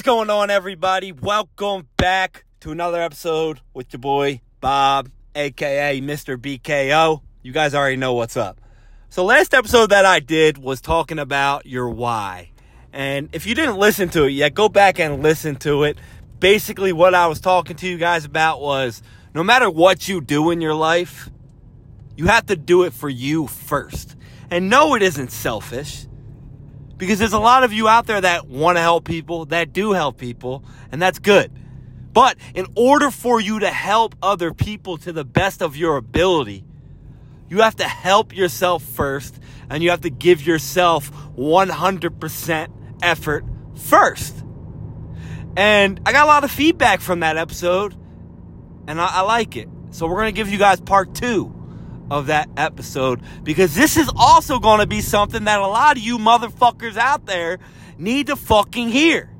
going on, everybody? Welcome back to another episode with your boy Bob, aka Mr. BKO. You guys already know what's up. So, last episode that I did was talking about your why. And if you didn't listen to it yet, go back and listen to it. Basically, what I was talking to you guys about was no matter what you do in your life, you have to do it for you first. And no, it isn't selfish because there's a lot of you out there that want to help people, that do help people, and that's good. But in order for you to help other people to the best of your ability, you have to help yourself first and you have to give yourself 100% effort first. And I got a lot of feedback from that episode and I, I like it. So we're going to give you guys part two of that episode because this is also going to be something that a lot of you motherfuckers out there need to fucking hear.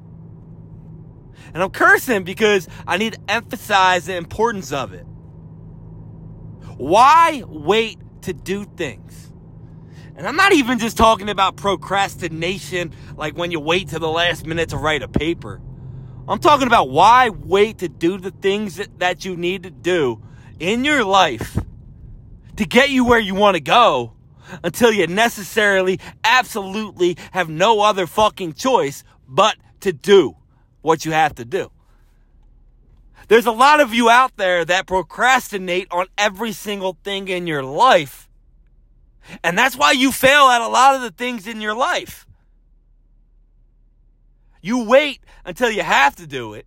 And I'm cursing because I need to emphasize the importance of it. Why wait to do things? And I'm not even just talking about procrastination, like when you wait to the last minute to write a paper. I'm talking about why wait to do the things that, that you need to do in your life to get you where you want to go until you necessarily, absolutely have no other fucking choice but to do what you have to do. There's a lot of you out there that procrastinate on every single thing in your life. And that's why you fail at a lot of the things in your life. You wait until you have to do it,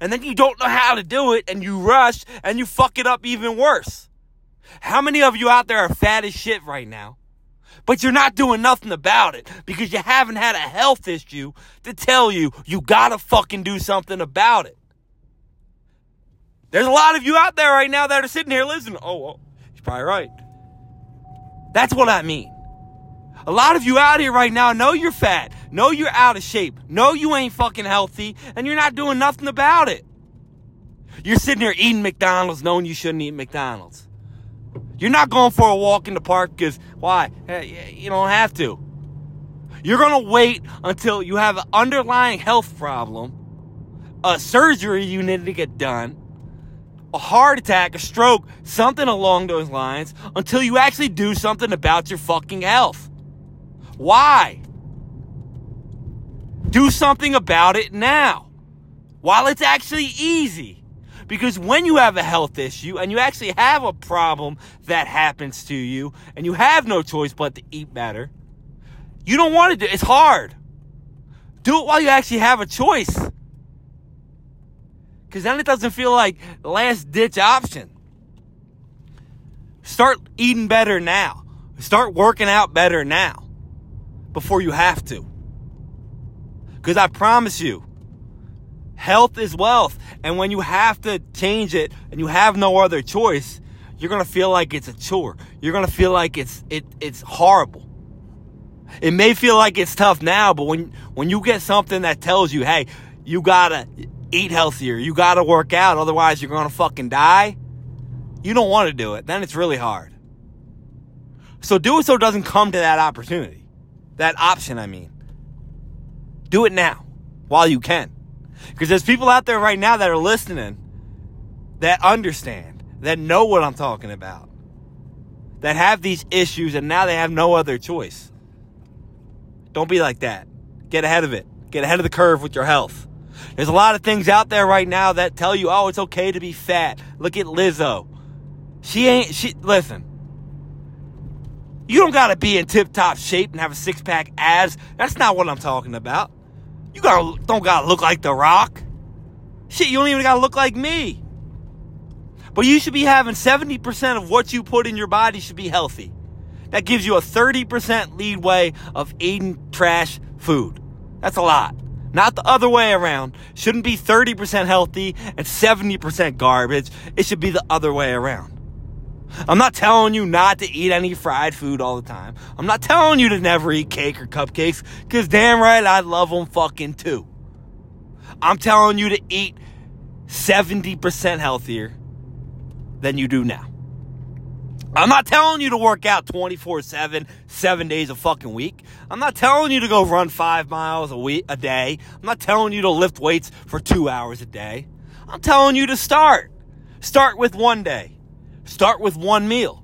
and then you don't know how to do it, and you rush, and you fuck it up even worse. How many of you out there are fat as shit right now? But you're not doing nothing about it because you haven't had a health issue to tell you you gotta fucking do something about it. There's a lot of you out there right now that are sitting here listening. Oh, well, he's probably right. That's what I mean. A lot of you out here right now know you're fat, know you're out of shape, know you ain't fucking healthy, and you're not doing nothing about it. You're sitting here eating McDonald's knowing you shouldn't eat McDonald's. You're not going for a walk in the park because why? Eh, you don't have to. You're going to wait until you have an underlying health problem, a surgery you need to get done, a heart attack, a stroke, something along those lines, until you actually do something about your fucking health. Why? Do something about it now while it's actually easy. Because when you have a health issue and you actually have a problem that happens to you and you have no choice but to eat better, you don't want to do it. It's hard. Do it while you actually have a choice. Because then it doesn't feel like last ditch option. Start eating better now. Start working out better now before you have to. Because I promise you, Health is wealth. And when you have to change it and you have no other choice, you're going to feel like it's a chore. You're going to feel like it's it it's horrible. It may feel like it's tough now, but when when you get something that tells you, "Hey, you got to eat healthier. You got to work out, otherwise you're to fucking die." You don't want to do it. Then it's really hard. So do it so it doesn't come to that opportunity. That option, I mean. Do it now while you can. Because there's people out there right now that are listening that understand, that know what I'm talking about, that have these issues and now they have no other choice. Don't be like that. Get ahead of it. Get ahead of the curve with your health. There's a lot of things out there right now that tell you, oh, it's okay to be fat. Look at Lizzo. She ain't, she, listen. You don't gotta be in tip top shape and have a six pack abs. That's not what I'm talking about. You gotta, don't gotta look like The Rock. Shit, you don't even gotta look like me. But you should be having 70% of what you put in your body should be healthy. That gives you a 30% leadway of eating trash food. That's a lot. Not the other way around. Shouldn't be 30% healthy and 70% garbage. It should be the other way around. I'm not telling you not to eat any fried food all the time. I'm not telling you to never eat cake or cupcakes, because damn right I love them fucking too. I'm telling you to eat 70% healthier than you do now. I'm not telling you to work out 24 7, seven days a fucking week. I'm not telling you to go run five miles a week, a day. I'm not telling you to lift weights for two hours a day. I'm telling you to start. Start with one day. Start with one meal.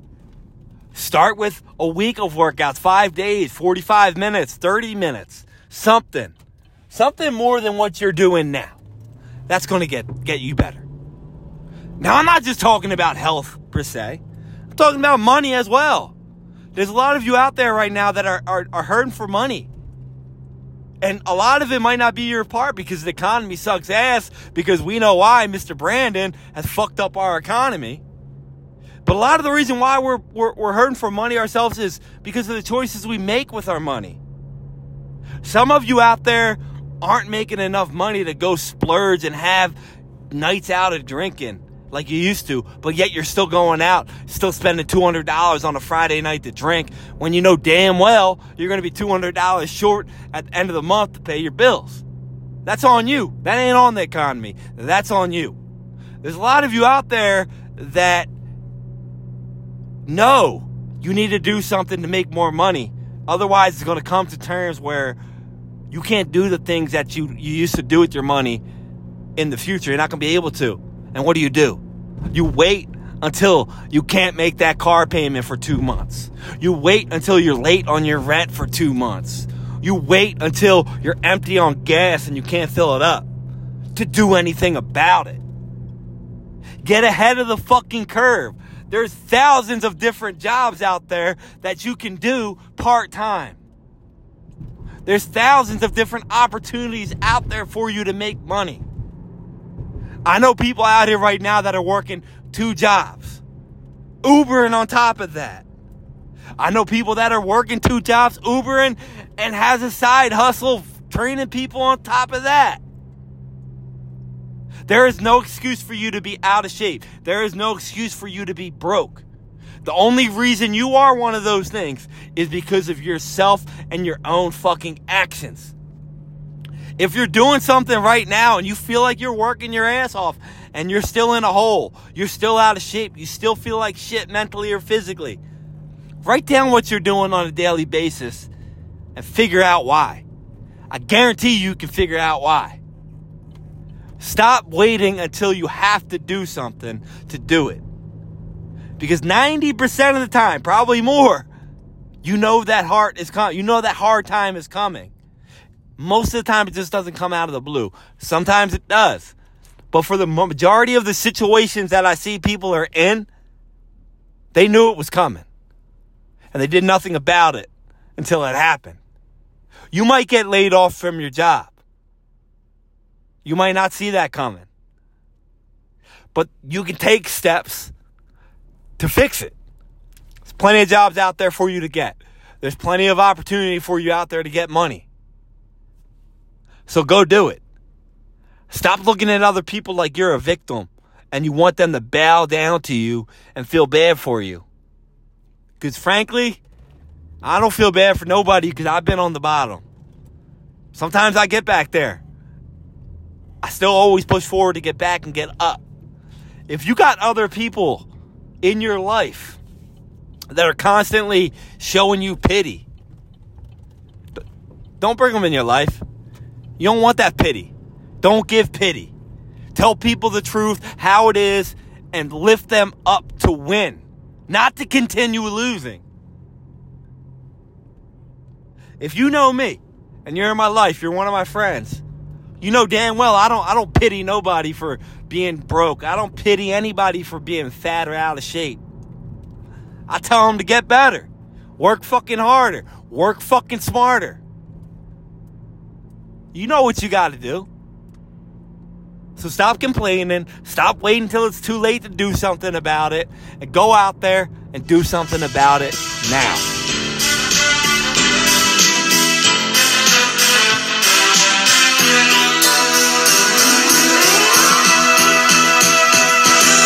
Start with a week of workouts, five days, 45 minutes, 30 minutes, something. Something more than what you're doing now. That's going to get, get you better. Now, I'm not just talking about health per se. I'm talking about money as well. There's a lot of you out there right now that are, are, are hurting for money. And a lot of it might not be your part because the economy sucks ass because we know why Mr. Brandon has fucked up our economy. But a lot of the reason why we're, we're, we're hurting for money ourselves is because of the choices we make with our money. Some of you out there aren't making enough money to go splurge and have nights out of drinking like you used to, but yet you're still going out, still spending $200 on a Friday night to drink when you know damn well you're going to be $200 short at the end of the month to pay your bills. That's on you. That ain't on the economy. That's on you. There's a lot of you out there that know you need to do something to make more money. Otherwise, it's going to come to terms where you can't do the things that you, you used to do with your money in the future. You're not going to be able to. And what do you do? You wait until you can't make that car payment for two months. You wait until you're late on your rent for two months. You wait until you're empty on gas and you can't fill it up to do anything about it. Get ahead of the fucking curve. There's thousands of different jobs out there that you can do part time. There's thousands of different opportunities out there for you to make money. I know people out here right now that are working two jobs, Ubering on top of that. I know people that are working two jobs, Ubering, and has a side hustle training people on top of that. There is no excuse for you to be out of shape. There is no excuse for you to be broke. The only reason you are one of those things is because of yourself and your own fucking actions. If you're doing something right now and you feel like you're working your ass off and you're still in a hole, you're still out of shape, you still feel like shit mentally or physically, write down what you're doing on a daily basis and figure out why. I guarantee you can figure out why. Stop waiting until you have to do something to do it. Because 90% of the time, probably more, you know that heart is coming. You know that hard time is coming. Most of the time, it just doesn't come out of the blue. Sometimes it does. But for the majority of the situations that I see people are in, they knew it was coming. And they did nothing about it until it happened. You might get laid off from your job. You might not see that coming. But you can take steps to fix it. There's plenty of jobs out there for you to get. There's plenty of opportunity for you out there to get money. So go do it. Stop looking at other people like you're a victim and you want them to bow down to you and feel bad for you. Because frankly, I don't feel bad for nobody because I've been on the bottom. Sometimes I get back there. I still always push forward to get back and get up. If you got other people in your life that are constantly showing you pity, don't bring them in your life. You don't want that pity. Don't give pity. Tell people the truth, how it is, and lift them up to win, not to continue losing. If you know me and you're in my life, you're one of my friends. You know damn well I don't I don't pity nobody for being broke. I don't pity anybody for being fat or out of shape. I tell them to get better. Work fucking harder. Work fucking smarter. You know what you got to do. So stop complaining. Stop waiting until it's too late to do something about it. And go out there and do something about it now.